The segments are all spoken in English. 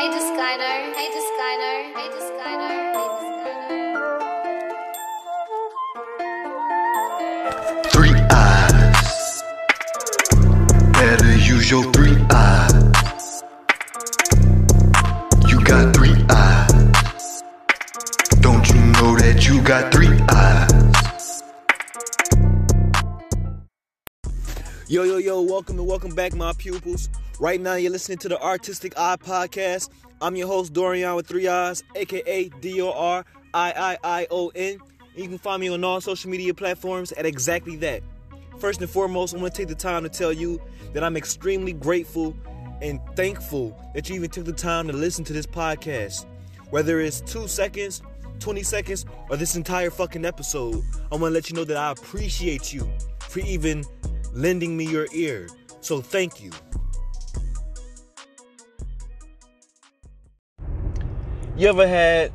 Hey Discliner, hey Discliner, hey Discliner, hey Discliner. Three eyes. Better use your three eyes. You got three eyes. Don't you know that you got three eyes? Yo, yo, yo, welcome and welcome back, my pupils. Right now, you're listening to the Artistic Eye Podcast. I'm your host, Dorian with three eyes, aka D O R I I I O N. You can find me on all social media platforms at exactly that. First and foremost, I want to take the time to tell you that I'm extremely grateful and thankful that you even took the time to listen to this podcast. Whether it's two seconds, 20 seconds, or this entire fucking episode, I want to let you know that I appreciate you for even lending me your ear. So thank you. You ever had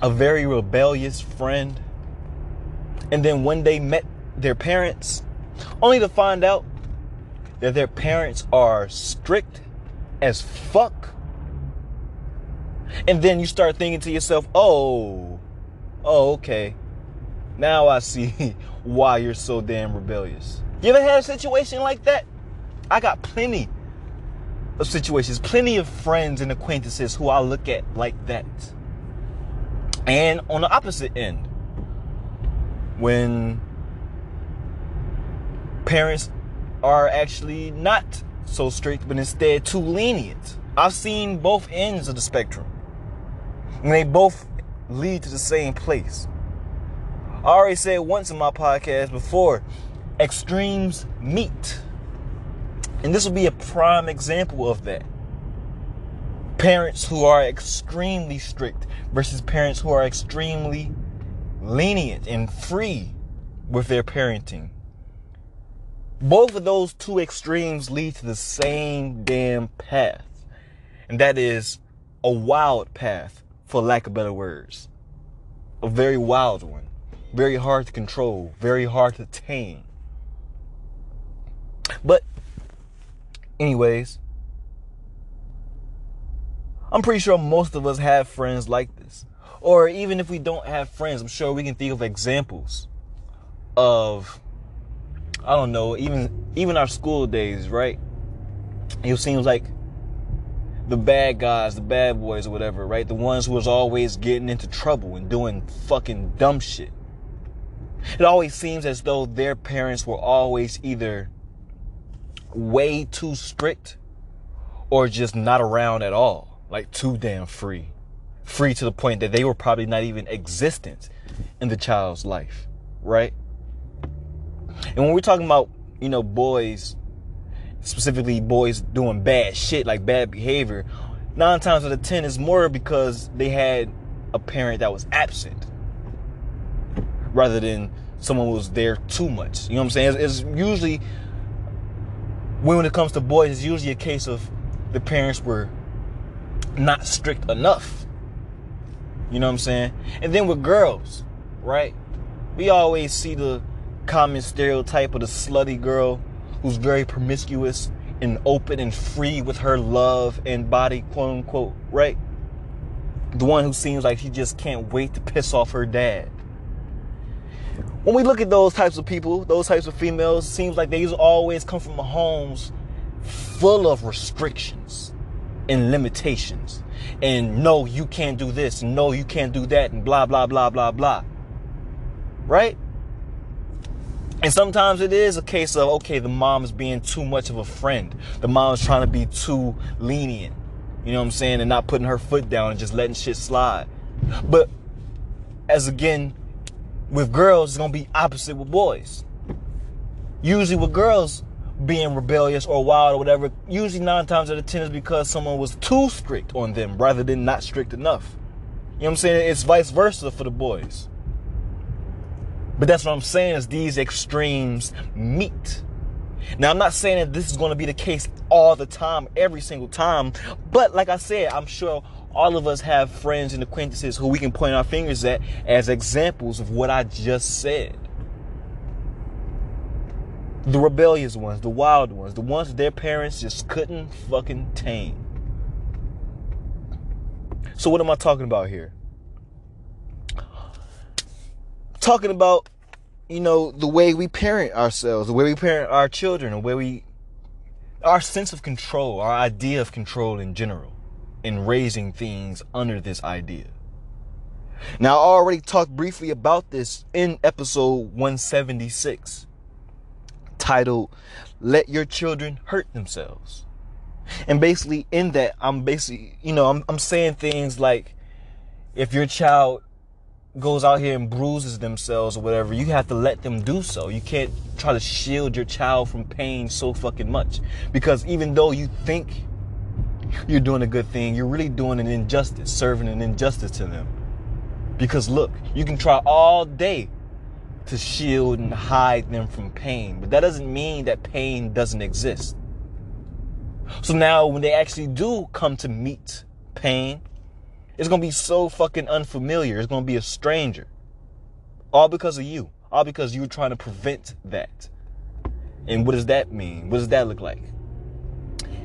a very rebellious friend and then one day met their parents only to find out that their parents are strict as fuck? And then you start thinking to yourself, oh, oh, okay. Now I see why you're so damn rebellious. You ever had a situation like that? I got plenty of situations, plenty of friends and acquaintances who I look at like that. And on the opposite end, when parents are actually not so strict, but instead too lenient. I've seen both ends of the spectrum. And they both lead to the same place. I already said once in my podcast before extremes meet. And this will be a prime example of that. Parents who are extremely strict versus parents who are extremely lenient and free with their parenting. Both of those two extremes lead to the same damn path. And that is a wild path, for lack of better words. A very wild one. Very hard to control, very hard to tame. But, anyways, I'm pretty sure most of us have friends like this. Or even if we don't have friends, I'm sure we can think of examples of I don't know, even even our school days, right? It seems like the bad guys, the bad boys or whatever, right? The ones who was always getting into trouble and doing fucking dumb shit. It always seems as though their parents were always either way too strict or just not around at all. Like too damn free. Free to the point that they were probably not even existent in the child's life, right? And when we're talking about, you know, boys, specifically boys doing bad shit, like bad behavior, nine times out of ten is more because they had a parent that was absent rather than someone was there too much. You know what I'm saying? It's, it's usually, when it comes to boys, it's usually a case of the parents were not strict enough. You know what I'm saying? And then with girls, right? We always see the common stereotype of the slutty girl who's very promiscuous and open and free with her love and body, quote unquote, right? The one who seems like she just can't wait to piss off her dad. When we look at those types of people, those types of females, it seems like they always come from homes full of restrictions and limitations. And no, you can't do this, and no, you can't do that, and blah, blah, blah, blah, blah. Right? And sometimes it is a case of, okay, the mom is being too much of a friend. The mom is trying to be too lenient. You know what I'm saying? And not putting her foot down and just letting shit slide. But as again, with girls, it's gonna be opposite with boys. Usually with girls being rebellious or wild or whatever, usually nine times out of ten is because someone was too strict on them rather than not strict enough. You know what I'm saying? It's vice versa for the boys. But that's what I'm saying is these extremes meet. Now I'm not saying that this is going to be the case all the time, every single time, but like I said, I'm sure all of us have friends and acquaintances who we can point our fingers at as examples of what I just said. The rebellious ones, the wild ones, the ones their parents just couldn't fucking tame. So what am I talking about here? Talking about, you know, the way we parent ourselves, the way we parent our children, the way we our sense of control, our idea of control in general, in raising things under this idea. Now, I already talked briefly about this in episode 176, titled Let Your Children Hurt Themselves. And basically, in that, I'm basically, you know, I'm, I'm saying things like if your child goes out here and bruises themselves or whatever, you have to let them do so. You can't try to shield your child from pain so fucking much. Because even though you think you're doing a good thing, you're really doing an injustice, serving an injustice to them. Because look, you can try all day to shield and hide them from pain, but that doesn't mean that pain doesn't exist. So now when they actually do come to meet pain, it's gonna be so fucking unfamiliar. It's gonna be a stranger. All because of you. All because you were trying to prevent that. And what does that mean? What does that look like?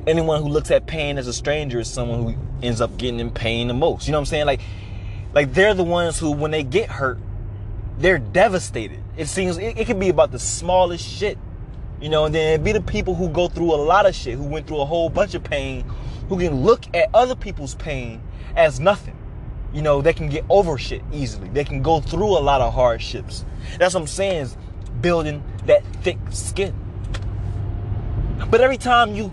Anyone who looks at pain as a stranger is someone who ends up getting in pain the most. You know what I'm saying? Like, like they're the ones who, when they get hurt, they're devastated. It seems it, it can be about the smallest shit. You know, and then it'd be the people who go through a lot of shit, who went through a whole bunch of pain, who can look at other people's pain as nothing. You know, they can get over shit easily. They can go through a lot of hardships. That's what I'm saying is building that thick skin. But every time you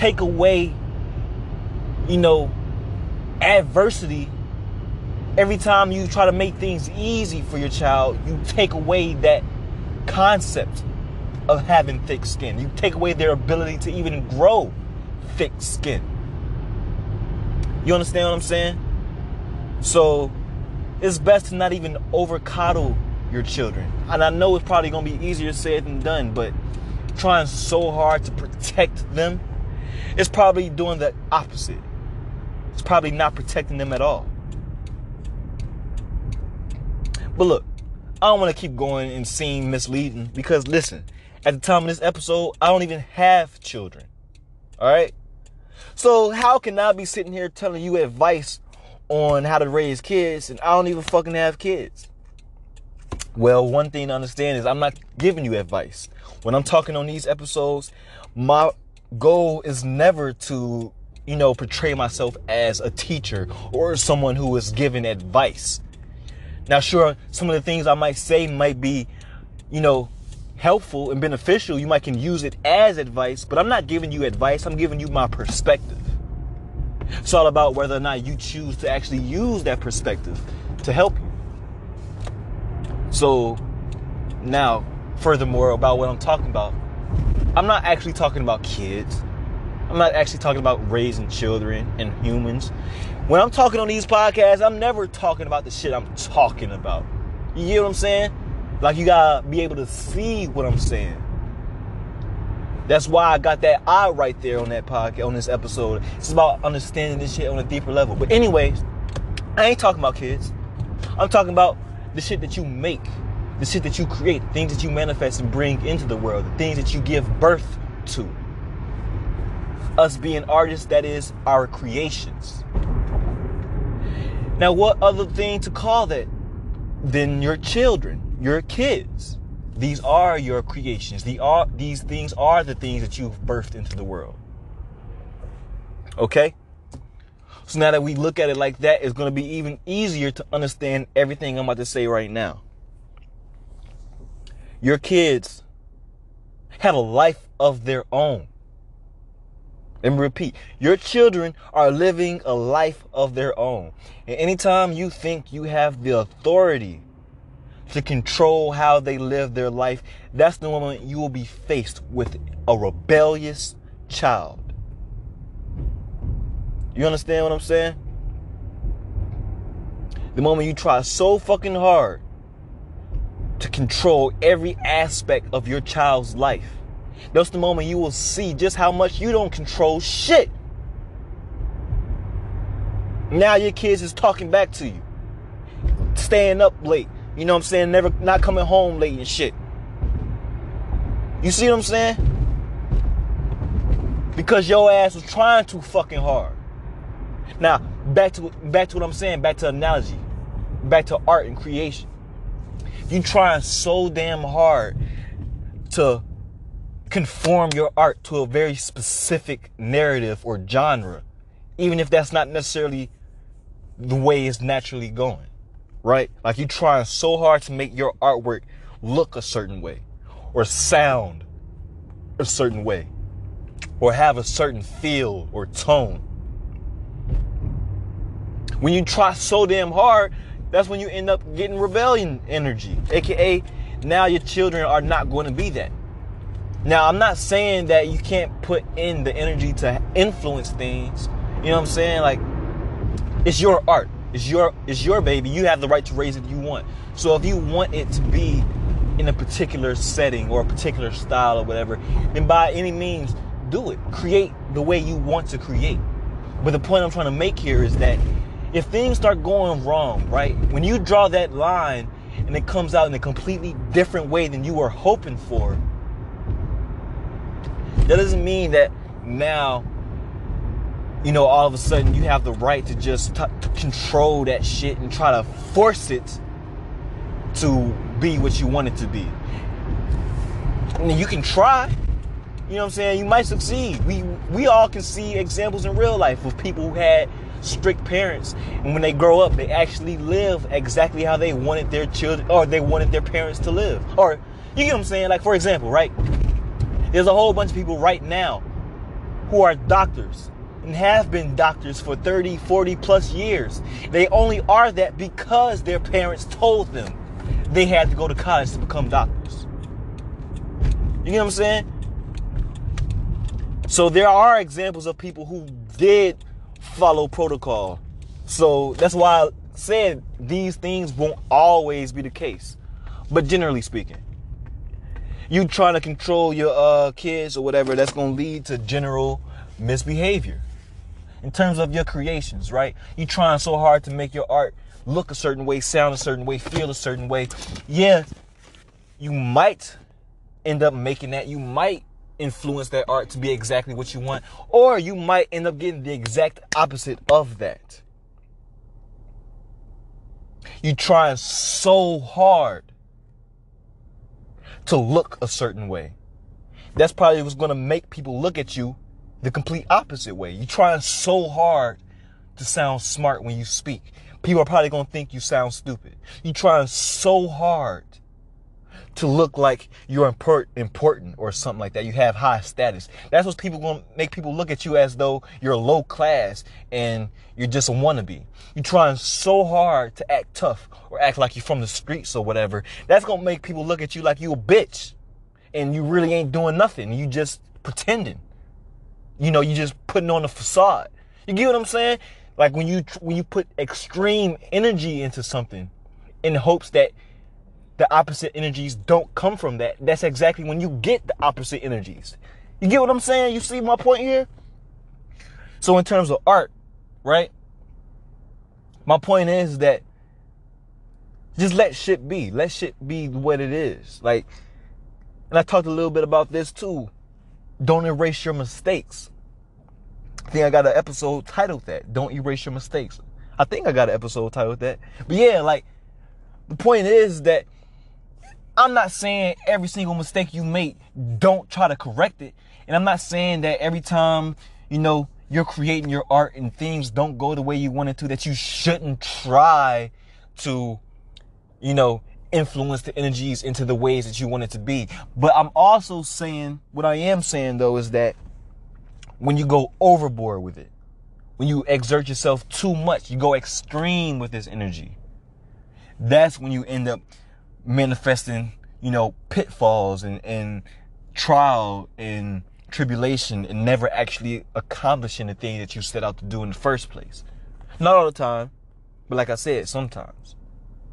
take away, you know, adversity, every time you try to make things easy for your child, you take away that concept of having thick skin. You take away their ability to even grow thick skin. You understand what I'm saying? So it's best to not even over coddle your children. And I know it's probably gonna be easier said than done, but trying so hard to protect them, it's probably doing the opposite. It's probably not protecting them at all. But look, I don't want to keep going and seem misleading because listen, at the time of this episode, I don't even have children. All right? So how can I be sitting here telling you advice on how to raise kids and I don't even fucking have kids? Well, one thing to understand is I'm not giving you advice. When I'm talking on these episodes, my goal is never to, you know, portray myself as a teacher or someone who is giving advice. Now, sure, some of the things I might say might be, you know, helpful and beneficial. You might can use it as advice, but I'm not giving you advice. I'm giving you my perspective. It's all about whether or not you choose to actually use that perspective to help you. So, now, furthermore, about what I'm talking about, I'm not actually talking about kids. I'm not actually talking about raising children and humans. When I'm talking on these podcasts, I'm never talking about the shit I'm talking about. You get what I'm saying? Like you gotta be able to see what I'm saying. That's why I got that eye right there on that podcast, on this episode. It's about understanding this shit on a deeper level. But anyways, I ain't talking about kids. I'm talking about the shit that you make, the shit that you create, the things that you manifest and bring into the world, the things that you give birth to. Us being artists, that is our creations. Now, what other thing to call that than your children, your kids? These are your creations. The are, these things are the things that you've birthed into the world. Okay? So now that we look at it like that, it's going to be even easier to understand everything I'm about to say right now. Your kids have a life of their own. And repeat, your children are living a life of their own. And anytime you think you have the authority to control how they live their life, that's the moment you will be faced with a rebellious child. You understand what I'm saying? The moment you try so fucking hard to control every aspect of your child's life, that's the moment you will see just how much you don't control shit. Now your kids is talking back to you. Staying up late. You know what I'm saying? Never not coming home late and shit. You see what I'm saying? Because your ass was trying too fucking hard. Now, back to back to what I'm saying, back to analogy, back to art and creation. You trying so damn hard to conform your art to a very specific narrative or genre, even if that's not necessarily the way it's naturally going, right? Like you trying so hard to make your artwork look a certain way or sound a certain way or have a certain feel or tone. When you try so damn hard, that's when you end up getting rebellion energy, aka now your children are not going to be that. Now, I'm not saying that you can't put in the energy to influence things. You know what I'm saying? Like it's your art. It's your it's your baby. You have the right to raise it you want. So if you want it to be in a particular setting or a particular style or whatever, then by any means do it. Create the way you want to create. But the point I'm trying to make here is that if things start going wrong, right? When you draw that line and it comes out in a completely different way than you were hoping for, that doesn't mean that now, you know, all of a sudden you have the right to just t- to control that shit and try to force it to be what you want it to be. I mean, you can try. You know what I'm saying? You might succeed. We we all can see examples in real life of people who had strict parents and when they grow up they actually live exactly how they wanted their children or they wanted their parents to live. Or you get what I'm saying? Like for example, right? There's a whole bunch of people right now who are doctors and have been doctors for 30, 40 plus years. They only are that because their parents told them they had to go to college to become doctors. You know what I'm saying? So there are examples of people who did follow protocol. So that's why I said these things won't always be the case. But generally speaking, you trying to control your uh, kids or whatever, that's going to lead to general misbehavior in terms of your creations, right? You trying so hard to make your art look a certain way, sound a certain way, feel a certain way. Yeah, you might end up making that. You might influence that art to be exactly what you want, or you might end up getting the exact opposite of that. You trying so hard to look a certain way. That's probably what's going to make people look at you the complete opposite way. You trying so hard to sound smart when you speak. People are probably going to think you sound stupid. You trying so hard to look like you're important or something like that. You have high status. That's what's people going to make people look at you as though you're low class and you're just a wannabe. You're trying so hard to act tough or act like you're from the streets or whatever. That's going to make people look at you like you a bitch and you really ain't doing nothing. You just pretending. You know, you just putting on a facade. You get what I'm saying? Like when you when you put extreme energy into something in hopes that the opposite energies don't come from that. That's exactly when you get the opposite energies. You get what I'm saying? You see my point here? So in terms of art, right? My point is that just let shit be. Let shit be what it is. Like, and I talked a little bit about this too. Don't erase your mistakes. I think I got an episode titled that. Don't erase your mistakes. I think I got an episode titled that. But yeah, like the point is that I'm not saying every single mistake you make, don't try to correct it. And I'm not saying that every time, you know, you're creating your art and things don't go the way you wanted to, that you shouldn't try to, you know, influence the energies into the ways that you want it to be. But I'm also saying, what I am saying though, is that when you go overboard with it, when you exert yourself too much, you go extreme with this energy, that's when you end up manifesting, you know, pitfalls and, and trial and tribulation and never actually accomplishing the thing that you set out to do in the first place. Not all the time, but like I said, sometimes.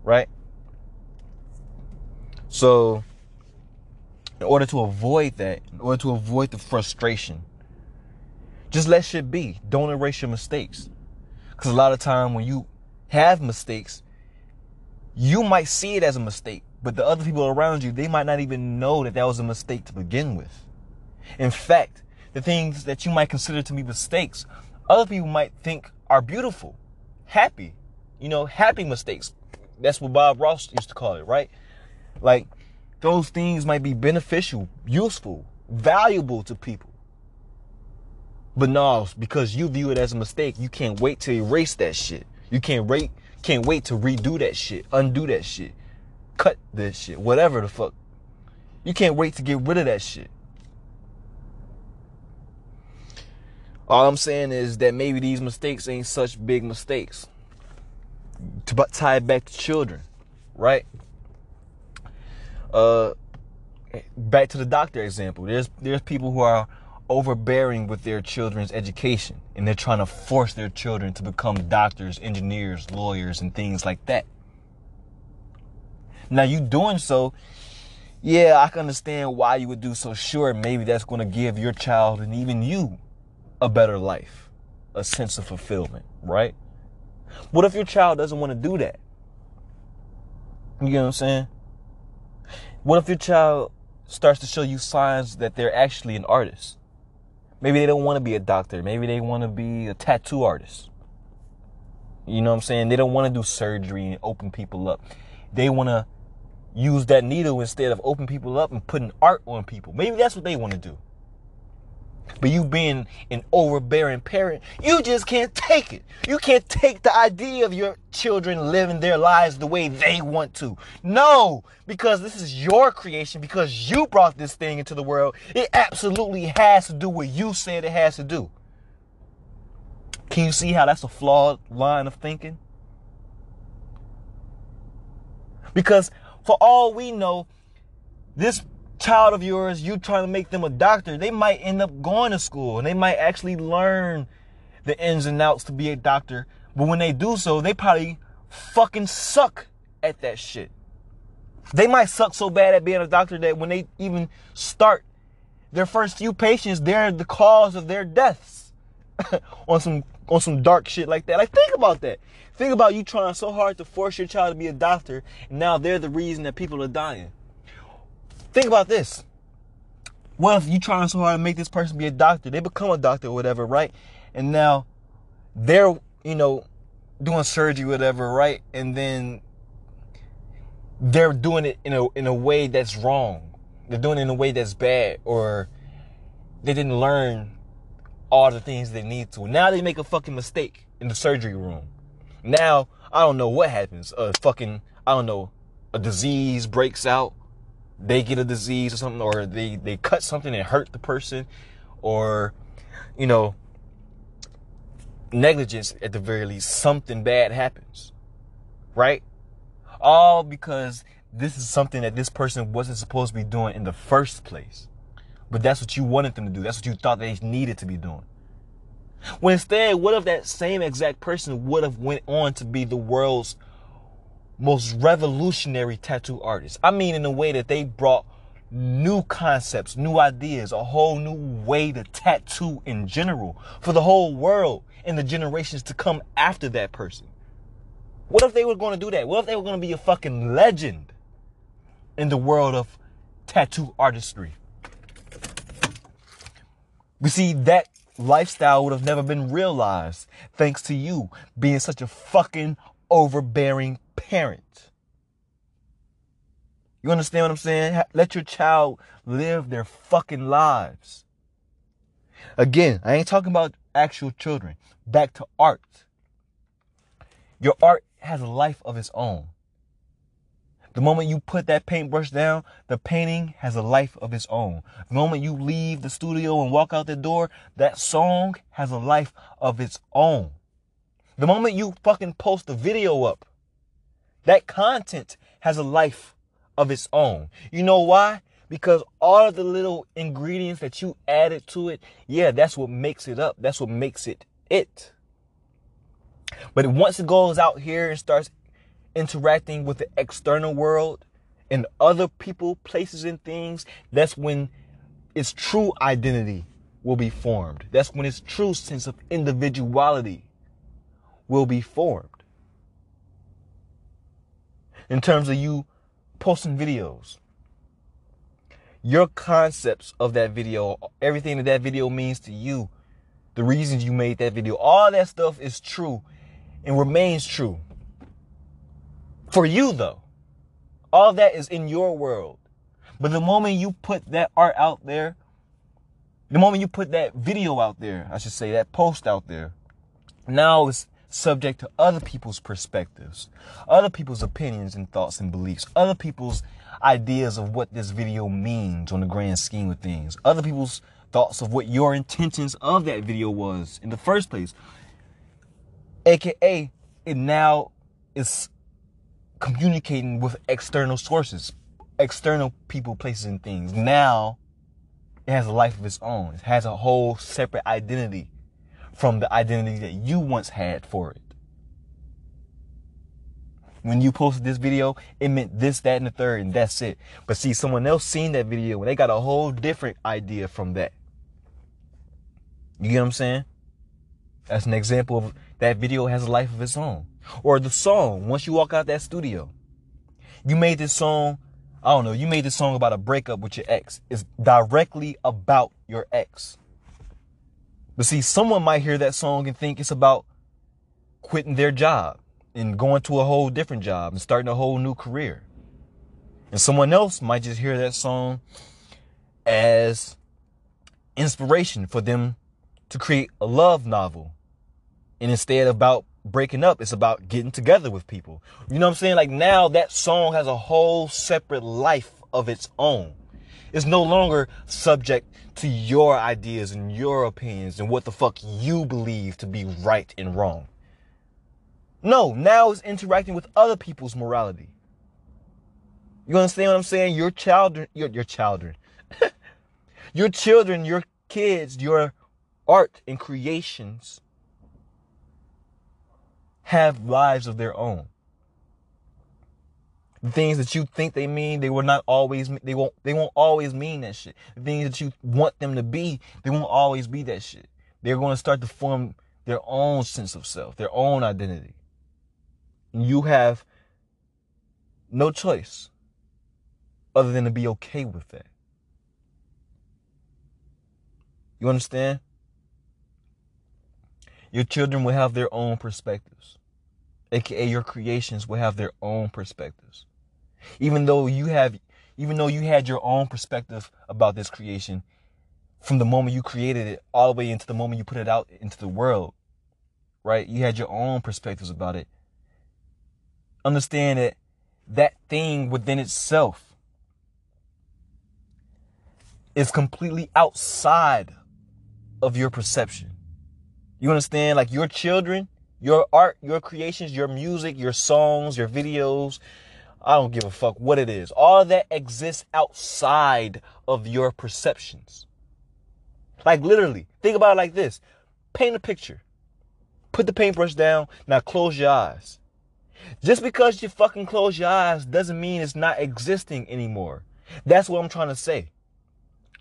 Right? So, in order to avoid that, in order to avoid the frustration, just let shit be. Don't erase your mistakes. Because a lot of time when you have mistakes, you might see it as a mistake, but the other people around you, they might not even know that that was a mistake to begin with. In fact, the things that you might consider to be mistakes, other people might think are beautiful. happy. You know, happy mistakes. That's what Bob Ross used to call it, right? Like those things might be beneficial, useful, valuable to people. But no, because you view it as a mistake, you can't wait to erase that shit. You can't wait, can't wait to redo that shit, undo that shit, cut this shit, whatever the fuck. You can't wait to get rid of that shit. All I'm saying is that maybe these mistakes ain't such big mistakes. To tie it back to children, right? Uh, back to the doctor example. There's there's people who are overbearing with their children's education and they're trying to force their children to become doctors, engineers, lawyers, and things like that. Now, you doing so, yeah, I can understand why you would do so. Sure, maybe that's going to give your child and even you a better life, a sense of fulfillment, right? What if your child doesn't want to do that? You know what I'm saying? What if your child starts to show you signs that they're actually an artist? Maybe they don't want to be a doctor. Maybe they want to be a tattoo artist. You know what I'm saying? They don't want to do surgery and open people up. They want to use that needle instead of open people up and putting art on people. Maybe that's what they want to do. But you being an overbearing parent, you just can't take it. You can't take the idea of your children living their lives the way they want to. No, because this is your creation, because you brought this thing into the world, it absolutely has to do what you said it has to do. Can you see how that's a flawed line of thinking? Because for all we know, this child of yours, you trying to make them a doctor, they might end up going to school and they might actually learn the ins and outs to be a doctor. But when they do so, they probably fucking suck at that shit. They might suck so bad at being a doctor that when they even start their first few patients, they're the cause of their deaths on some on some dark shit like that. Like think about that. Think about you trying so hard to force your child to be a doctor, and now they're the reason that people are dying. Think about this. What if you trying so hard to make this person be a doctor? They become a doctor or whatever, right? And now they're, you know, doing surgery, whatever, right? And then they're doing it in a in a way that's wrong. They're doing it in a way that's bad, or they didn't learn all the things they need to. Now they make a fucking mistake in the surgery room. Now I don't know what happens. A fucking I don't know. A disease breaks out they get a disease or something, or they, they cut something and hurt the person, or, you know, negligence at the very least, something bad happens. Right? All because this is something that this person wasn't supposed to be doing in the first place. But that's what you wanted them to do. That's what you thought they needed to be doing. When instead, what if that same exact person would have went on to be the world's most revolutionary tattoo artists. I mean, in a way that they brought new concepts, new ideas, a whole new way to tattoo in general for the whole world and the generations to come after that person. What if they were going to do that? What if they were going to be a fucking legend in the world of tattoo artistry? We see that lifestyle would have never been realized thanks to you being such a fucking overbearing parent. You understand what I'm saying? Let your child live their fucking lives. Again, I ain't talking about actual children. Back to art. Your art has a life of its own. The moment you put that paintbrush down, the painting has a life of its own. The moment you leave the studio and walk out the door, that song has a life of its own. The moment you fucking post a video up, that content has a life of its own. You know why? Because all of the little ingredients that you added to it, yeah, that's what makes it up. That's what makes it it. But once it goes out here and starts interacting with the external world and other people, places, and things, that's when its true identity will be formed. That's when its true sense of individuality will be formed in terms of you posting videos. Your concepts of that video, everything that that video means to you, the reasons you made that video, all that stuff is true and remains true. For you, though, all that is in your world. But the moment you put that art out there, the moment you put that video out there, I should say, that post out there, now it's subject to other people's perspectives, other people's opinions and thoughts and beliefs, other people's ideas of what this video means on the grand scheme of things, other people's thoughts of what your intentions of that video was in the first place. AKA, it now is communicating with external sources, external people, places, and things. Now it has a life of its own. It has a whole separate identity from the identity that you once had for it. When you posted this video, it meant this, that, and the third, and that's it. But see, someone else seen that video and they got a whole different idea from that. You get what I'm saying? That's an example of that video has a life of its own. Or the song, once you walk out that studio, you made this song, I don't know, you made this song about a breakup with your ex. It's directly about your ex. But see, someone might hear that song and think it's about quitting their job and going to a whole different job and starting a whole new career. And someone else might just hear that song as inspiration for them to create a love novel. And instead about breaking up, it's about getting together with people. You know what I'm saying? Like now that song has a whole separate life of its own. It's no longer subject to your ideas and your opinions and what the fuck you believe to be right and wrong. No, now it's interacting with other people's morality. You understand what I'm saying? Your children, your, your children, your children, your kids, your art and creations have lives of their own things that you think they mean, they will not always they won't they won't always mean that shit. The things that you want them to be, they won't always be that shit. They're going to start to form their own sense of self, their own identity. And you have no choice other than to be okay with that. You understand? Your children will have their own perspectives aka your creations will have their own perspectives. Even though you have even though you had your own perspective about this creation from the moment you created it all the way into the moment you put it out into the world right? You had your own perspectives about it. Understand that that thing within itself is completely outside of your perception. You understand? Like your children your art, your creations, your music, your songs, your videos, I don't give a fuck what it is. All that exists outside of your perceptions. Like literally, think about it like this. Paint a picture. Put the paintbrush down. Now close your eyes. Just because you fucking close your eyes doesn't mean it's not existing anymore. That's what I'm trying to say.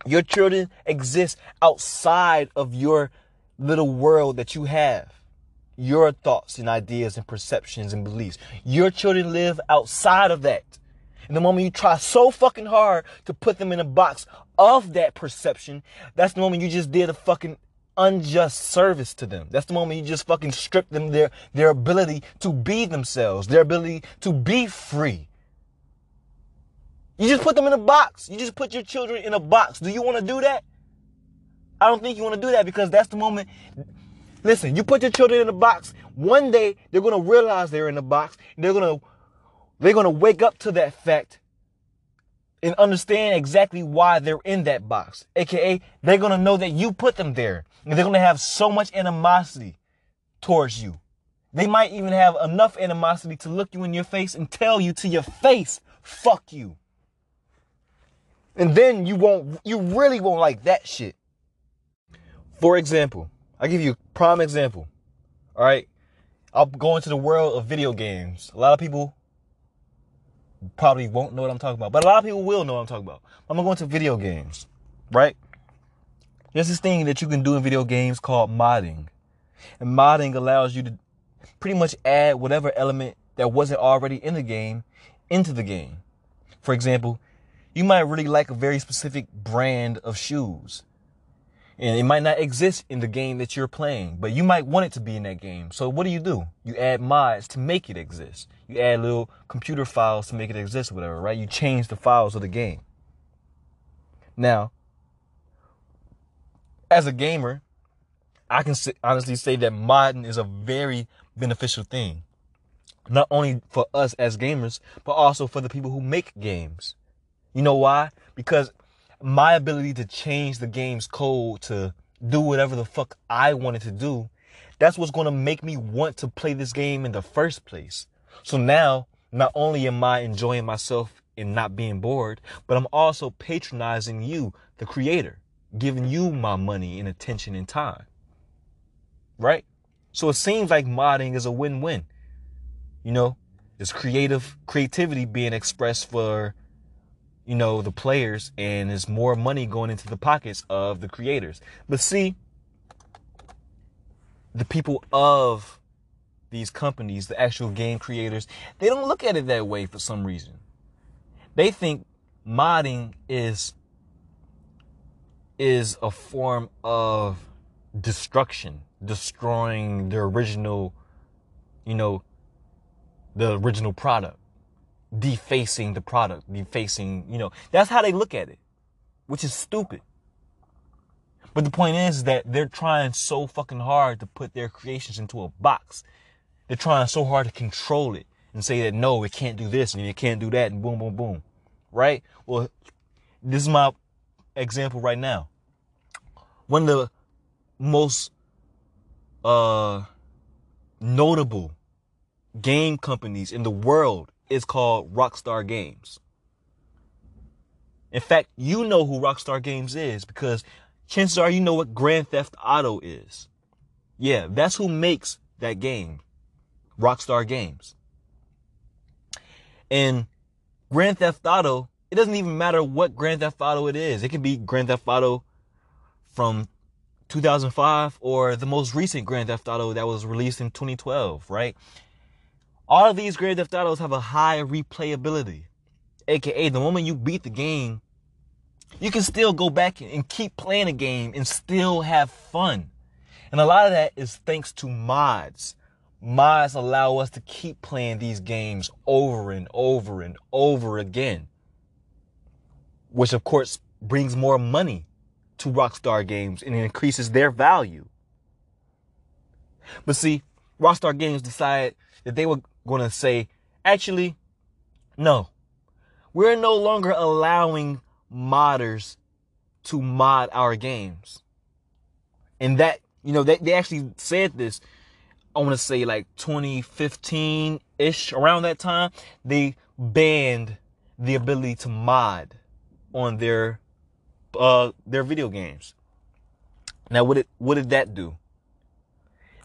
Your children exist outside of your little world that you have your thoughts and ideas and perceptions and beliefs. Your children live outside of that. And the moment you try so fucking hard to put them in a box of that perception, that's the moment you just did a fucking unjust service to them. That's the moment you just fucking strip them their their ability to be themselves, their ability to be free. You just put them in a box. You just put your children in a box. Do you want to do that? I don't think you want to do that because that's the moment Listen, you put your children in a box. One day they're gonna realize they're in a box. they're gonna they're gonna wake up to that fact and understand exactly why they're in that box. AKA, they're gonna know that you put them there. And they're gonna have so much animosity towards you. They might even have enough animosity to look you in your face and tell you to your face, fuck you. And then you won't, you really won't like that shit. For example, I'll give you prime example. All right. I'll go into the world of video games. A lot of people probably won't know what I'm talking about, but a lot of people will know what I'm talking about. I'm gonna go into video games, right? There's this thing that you can do in video games called modding. And modding allows you to pretty much add whatever element that wasn't already in the game into the game. For example, you might really like a very specific brand of shoes. And it might not exist in the game that you're playing, but you might want it to be in that game. So what do you do? You add mods to make it exist. You add little computer files to make it exist, whatever, right? You change the files of the game. Now, as a gamer, I can honestly say that modding is a very beneficial thing. Not only for us as gamers, but also for the people who make games. You know why? Because my ability to change the game's code to do whatever the fuck I wanted to do, that's what's going to make me want to play this game in the first place. So now, not only am I enjoying myself and not being bored, but I'm also patronizing you, the creator, giving you my money and attention and time. Right? So it seems like modding is a win-win. You know, it's creative creativity being expressed for you know, the players and there's more money going into the pockets of the creators. But see, the people of these companies, the actual game creators, they don't look at it that way for some reason. They think modding is is a form of destruction, destroying the original, you know, the original product defacing the product, defacing, you know, that's how they look at it, which is stupid. But the point is that they're trying so fucking hard to put their creations into a box. They're trying so hard to control it and say that no, it can't do this and it can't do that and boom, boom, boom. Right? Well, this is my example right now. One of the most uh notable game companies in the world is called Rockstar Games. In fact, you know who Rockstar Games is because chances are you know what Grand Theft Auto is. Yeah, that's who makes that game. Rockstar Games. And Grand Theft Auto, it doesn't even matter what Grand Theft Auto it is. It can be Grand Theft Auto from 2005 or the most recent Grand Theft Auto that was released in 2012, right? All of these Grand Theft Autos have a high replayability. AKA, the moment you beat the game, you can still go back and keep playing the game and still have fun. And a lot of that is thanks to mods. Mods allow us to keep playing these games over and over and over again. Which of course brings more money to Rockstar Games and increases their value. But see, Rockstar Games decided that they were going to say, actually, no, we're no longer allowing modders to mod our games. And that, you know, they, they actually said this, I want to say like 2015 ish, around that time, they banned the ability to mod on their, uh, their video games. Now, what did, what did that do?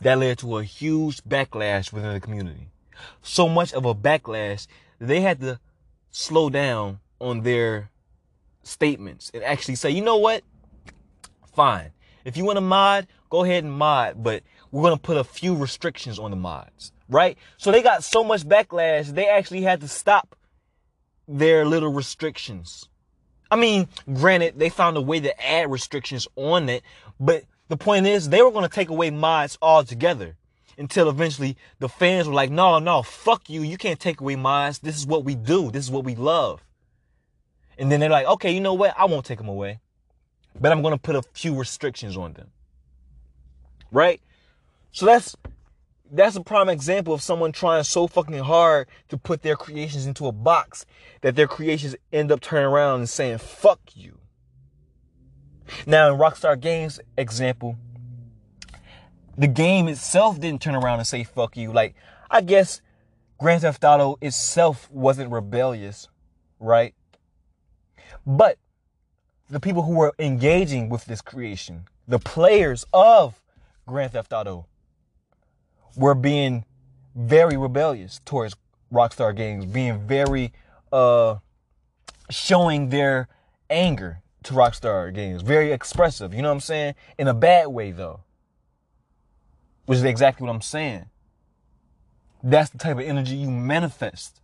That led to a huge backlash within the community so much of a backlash they had to slow down on their statements and actually say, you know what? Fine. If you want to mod, go ahead and mod, but we're going to put a few restrictions on the mods, right? So they got so much backlash, they actually had to stop their little restrictions. I mean, granted, they found a way to add restrictions on it, but the point is they were going to take away mods altogether until eventually the fans were like, no, no, fuck you. You can't take away mine. This is what we do. This is what we love. And then they're like, okay, you know what? I won't take them away, but I'm going to put a few restrictions on them. Right? So that's, that's a prime example of someone trying so fucking hard to put their creations into a box that their creations end up turning around and saying, fuck you. Now in Rockstar Games example, the game itself didn't turn around and say fuck you. Like, I guess Grand Theft Auto itself wasn't rebellious, right? But the people who were engaging with this creation, the players of Grand Theft Auto, were being very rebellious towards Rockstar Games, being very uh showing their anger to Rockstar Games, very expressive, you know what I'm saying? In a bad way though which is exactly what I'm saying. That's the type of energy you manifest.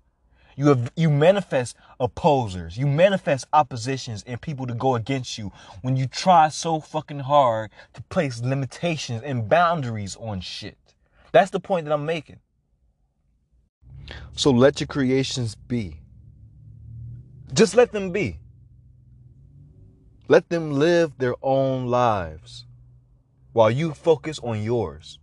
You have, you manifest opposers. You manifest oppositions and people to go against you when you try so fucking hard to place limitations and boundaries on shit. That's the point that I'm making. So let your creations be. Just let them be. Let them live their own lives while you focus on yours.